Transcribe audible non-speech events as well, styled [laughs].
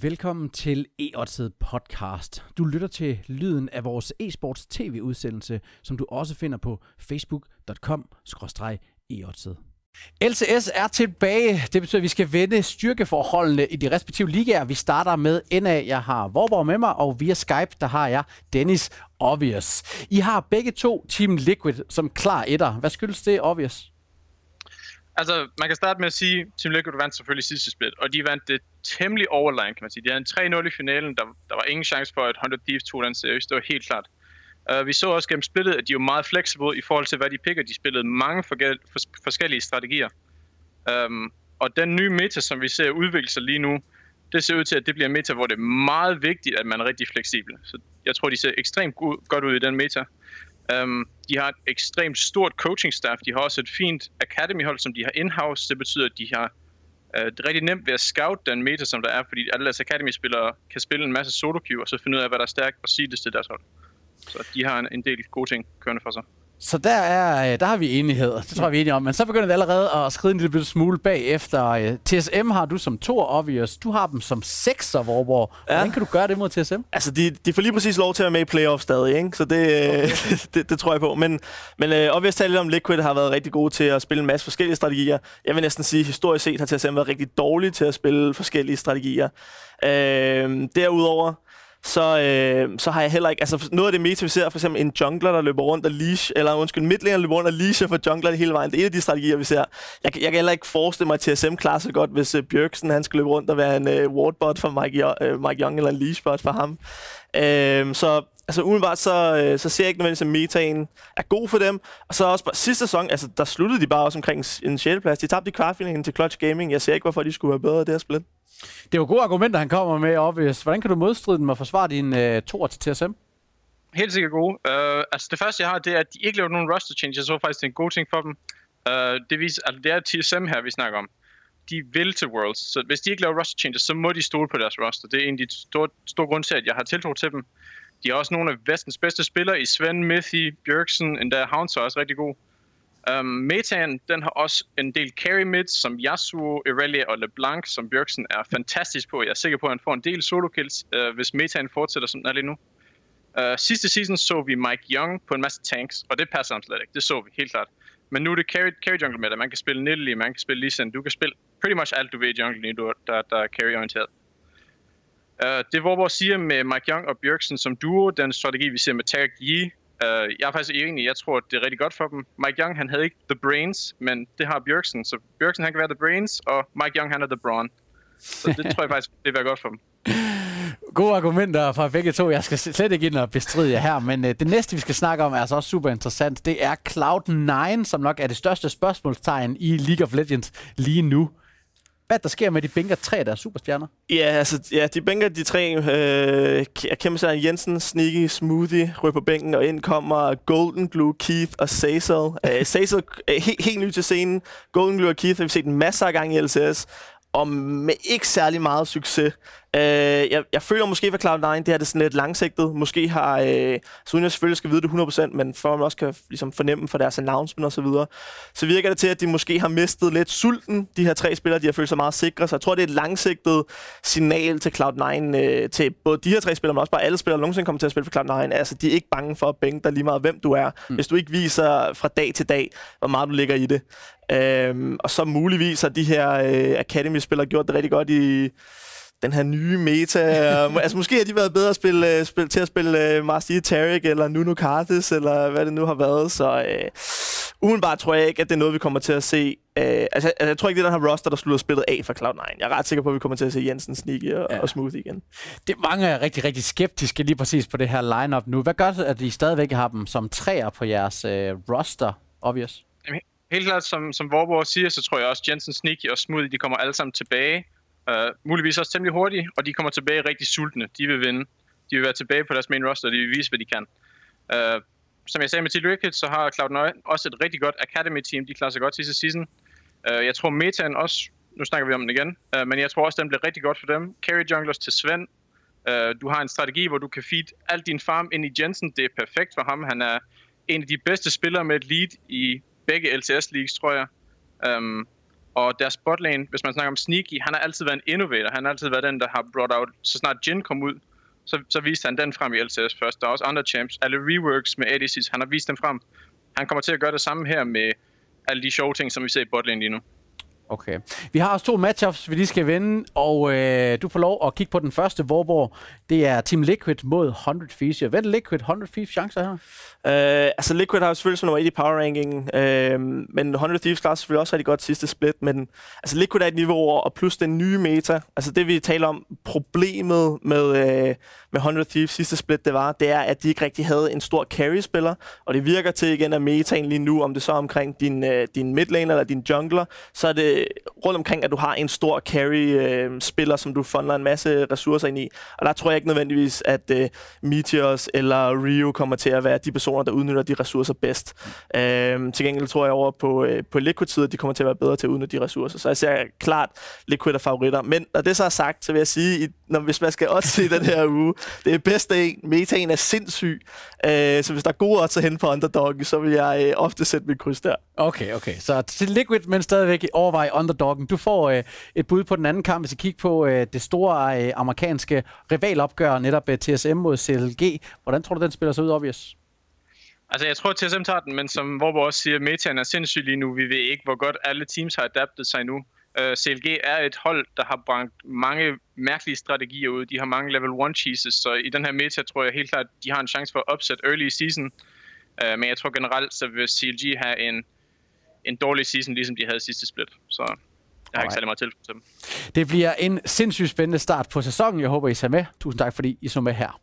Velkommen til e podcast. Du lytter til lyden af vores e-sports tv-udsendelse, som du også finder på facebook.com e LCS er tilbage. Det betyder, at vi skal vende styrkeforholdene i de respektive ligaer. Vi starter med NA. Jeg har Vorborg med mig, og via Skype, der har jeg Dennis Obvious. I har begge to Team Liquid som klar etter. Hvad skyldes det, Obvious? Altså, man kan starte med at sige, at Team Liquid vandt selvfølgelig sidste split, og de vandt det temmelig overline, kan man sige. De havde en 3-0 i finalen, der, der var ingen chance for, at 100 Thieves tog den seriøst. Det var helt klart. Uh, vi så også gennem splittet, at de var meget flexible i forhold til, hvad de picker. De spillede mange forgæl- for, forskellige strategier. Um, og den nye meta, som vi ser udvikle sig lige nu, det ser ud til, at det bliver en meta, hvor det er meget vigtigt, at man er rigtig fleksibel. Så jeg tror, de ser ekstremt godt ud i den meta. Um, de har et ekstremt stort coaching staff. De har også et fint academy-hold, som de har in-house. Det betyder, at de har øh, det er rigtig nemt ved at scout den meta, som der er, fordi alle deres academy-spillere kan spille en masse solo queue, og så finde ud af, hvad der er stærkt, og sige det til deres hold. Så de har en, en del gode ting kørende for sig. Så der, er, øh, der har vi enighed, det tror jeg, vi er enige om. Men så begynder det allerede at skride en lille smule bagefter. Øh, TSM har du som to obvious. Du har dem som sekser, hvor, ja. Hvordan kan du gøre det mod TSM? Altså, de, de får lige præcis lov til at være med i playoff stadig, ikke? Så det, okay. [laughs] det, det, tror jeg på. Men, men uh, obvious tale om Liquid har været rigtig gode til at spille en masse forskellige strategier. Jeg vil næsten sige, historisk set har TSM været rigtig dårlige til at spille forskellige strategier. Uh, derudover så, øh, så har jeg heller ikke... Altså, noget af det meta, vi ser, for eksempel en jungler, der løber rundt og leash, eller undskyld, midlaner løber rundt og leash for jungler hele vejen. Det er en af de strategier, vi ser. Jeg, jeg kan heller ikke forestille mig, at TSM klarer så godt, hvis øh, Bjørksen han skal løbe rundt og være en øh, wardbot for Mike, uh, Mike Young, eller en leashbot for ham. Øh, så altså umiddelbart så, uh, så ser jeg ikke nødvendigvis, at metaen er god for dem. Og så også sidste sæson, altså der sluttede de bare også omkring en 6. plads. De tabte i kvartfinalen til Clutch Gaming. Jeg ser ikke, hvorfor de skulle være bedre det her split. Det er jo gode argumenter, han kommer med, obvious. Hvordan kan du modstride dem og forsvare din uh, tor til TSM? Helt sikkert gode. Uh, altså det første, jeg har, det er, at de ikke laver nogen roster changes. Jeg så faktisk, det er en god ting for dem. Uh, det, viser, altså, det er TSM her, vi snakker om. De vil til Worlds, så hvis de ikke laver roster changes, så må de stole på deres roster. Det er en af de store, store grunde til, at jeg har tiltro til dem. De er også nogle af vestens bedste spillere i Sven, Mithy, Bjørksen, endda Hounds er også rigtig god. Um, metaen, den har også en del carry mids, som Yasuo, Irelia og LeBlanc, som Bjørksen er fantastisk på. Jeg er sikker på, at han får en del solo kills, uh, hvis metaen fortsætter, som den er lige nu. Uh, sidste season så vi Mike Young på en masse tanks, og det passer ham slet ikke. Det så vi helt klart. Men nu er det carry, carry jungle meta. Man kan spille Nidalee, man kan spille Lee Sin. Du kan spille pretty much alt, du ved i jungle, der, der, der er carry-orienteret. Uh, det hvor vores siger med Mike Young og Bjørksen som duo, den strategi, vi ser med Tag Yi, Uh, jeg er faktisk enig. Jeg tror, det er rigtig godt for dem. Mike Young, han havde ikke the brains, men det har Bjørksen. Så Bjørksen, han kan være the brains, og Mike Young, han er the brawn. Så det tror jeg [laughs] faktisk, det vil være godt for dem. Gode argumenter fra begge to. Jeg skal slet ikke ind og bestride jer her, men uh, det næste, vi skal snakke om, er altså også super interessant. Det er Cloud9, som nok er det største spørgsmålstegn i League of Legends lige nu hvad der sker med, de bænker tre af deres superstjerner? Ja, altså, ja, de bænker de tre. Øh, kæmpe sig Jensen, Sneaky, Smoothie, ryger på bænken, og ind kommer Golden Glue, Keith og Cecil. Uh, øh, er he- helt ny til scenen. Golden Glue og Keith har vi set en masse af gange i LCS, og med ikke særlig meget succes. Øh, jeg, jeg føler måske for Cloud9, det her det er sådan lidt langsigtet. Måske har, øh, så uden jeg selvfølgelig skal vide det 100%, men for at man også kan ligesom, fornemme for deres announcement osv., så, videre, så virker det til, at de måske har mistet lidt sulten, de her tre spillere. De har følt sig meget sikre, så jeg tror, det er et langsigtet signal til Cloud9, øh, til både de her tre spillere, men også bare alle spillere, der nogensinde kommer til at spille for Cloud9. Altså, de er ikke bange for at bænke dig lige meget, hvem du er. Mm. Hvis du ikke viser fra dag til dag, hvor meget du ligger i det. Øhm, og så muligvis har de her øh, Academy-spillere gjort det rigtig godt i den her nye meta. [laughs] altså måske har de været bedre at spille, uh, spille, til at spille uh, Marcia Tarek eller Nuno Carthus, eller hvad det nu har været. Så uh, umiddelbart tror jeg ikke, at det er noget, vi kommer til at se. Uh, altså, altså, jeg tror ikke, det er den her roster, der slutter spillet af for Cloud9. Jeg er ret sikker på, at vi kommer til at se Jensen, Sneaky og, ja. og Smooth igen. Det mange er rigtig, rigtig skeptiske lige præcis på det her lineup nu. Hvad gør det, at I stadigvæk har dem som træer på jeres uh, roster, obvious? Helt klart, som, som Vorborg siger, så tror jeg også, Jensen, Sneaky og Smoothie, de kommer alle sammen tilbage. Uh, muligvis også temmelig hurtigt, og de kommer tilbage rigtig sultne. De vil vinde. De vil være tilbage på deres main roster, og de vil vise, hvad de kan. Uh, som jeg sagde med Team Ricketts, så har Cloud9 også et rigtig godt Academy-team. De klarer sig godt sidste season. Uh, jeg tror metaen også, nu snakker vi om den igen, uh, men jeg tror også, den bliver rigtig godt for dem. Carry junglers til Sven. Uh, du har en strategi, hvor du kan feed al din farm ind i Jensen. Det er perfekt for ham. Han er en af de bedste spillere med et lead i begge LCS-leagues, tror jeg. Um, Og deres botlane, hvis man snakker om Sneaky, han har altid været en innovator. Han har altid været den, der har brought out, så snart Jin kom ud, så, så viste han den frem i LCS først. Der er også andre champs. Alle reworks med ADC's, han har vist dem frem. Han kommer til at gøre det samme her med alle de sjove ting, som vi ser i botlane lige nu. Okay. Vi har også to matchups, vi lige skal vinde, og øh, du får lov at kigge på den første, hvor, hvor det er Team Liquid mod 100 Thieves. Hvad er Liquid? 100 Thieves chancer her? Øh, altså Liquid har jo selvfølgelig som nummer 1 i power ranking, øh, men 100 Thieves klarer selvfølgelig også rigtig godt sidste split, men altså Liquid er et niveau over, og plus den nye meta, altså det vi taler om, problemet med, øh, med 100 Thieves sidste split, det var, det er, at de ikke rigtig havde en stor carry-spiller, og det virker til igen, at metaen lige nu, om det så er omkring din, øh, din midlaner eller din jungler, så er det Øh, rundt omkring, at du har en stor carry-spiller, øh, som du funder en masse ressourcer ind i, og der tror jeg ikke nødvendigvis, at øh, Meteors eller Rio kommer til at være de personer, der udnytter de ressourcer bedst. Øh, til gengæld tror jeg over på, øh, på Liquid-siden, at de kommer til at være bedre til at udnytte de ressourcer, så jeg ser klart Liquid er favoritter. Men når det så er sagt, så vil jeg sige, når, hvis man skal også i den her uge, det er bedste en, metaen er sindssyg, uh, så hvis der er gode odds at hente på underdog, så vil jeg uh, ofte sætte mit kryds der. Okay, okay. Så til Liquid, men stadigvæk overvej underdoggen. Du får uh, et bud på den anden kamp, hvis I kigger på uh, det store uh, amerikanske rivalopgør, netop uh, TSM mod CLG. Hvordan tror du, den spiller sig ud, Obvious? Altså, jeg tror, at TSM tager den, men som Vorbo også siger, metaen er sindssyg lige nu. Vi ved ikke, hvor godt alle teams har adaptet sig nu. Øh, CLG er et hold, der har bragt mange mærkelige strategier ud. De har mange level 1 cheeses, så i den her meta tror jeg helt klart, at de har en chance for at upset early season. Uh, men jeg tror generelt, så vil CLG have en, en dårlig season, ligesom de havde sidste split. Så jeg har ikke særlig meget til dem. Det bliver en sindssygt spændende start på sæsonen. Jeg håber, I ser med. Tusind tak, fordi I så med her.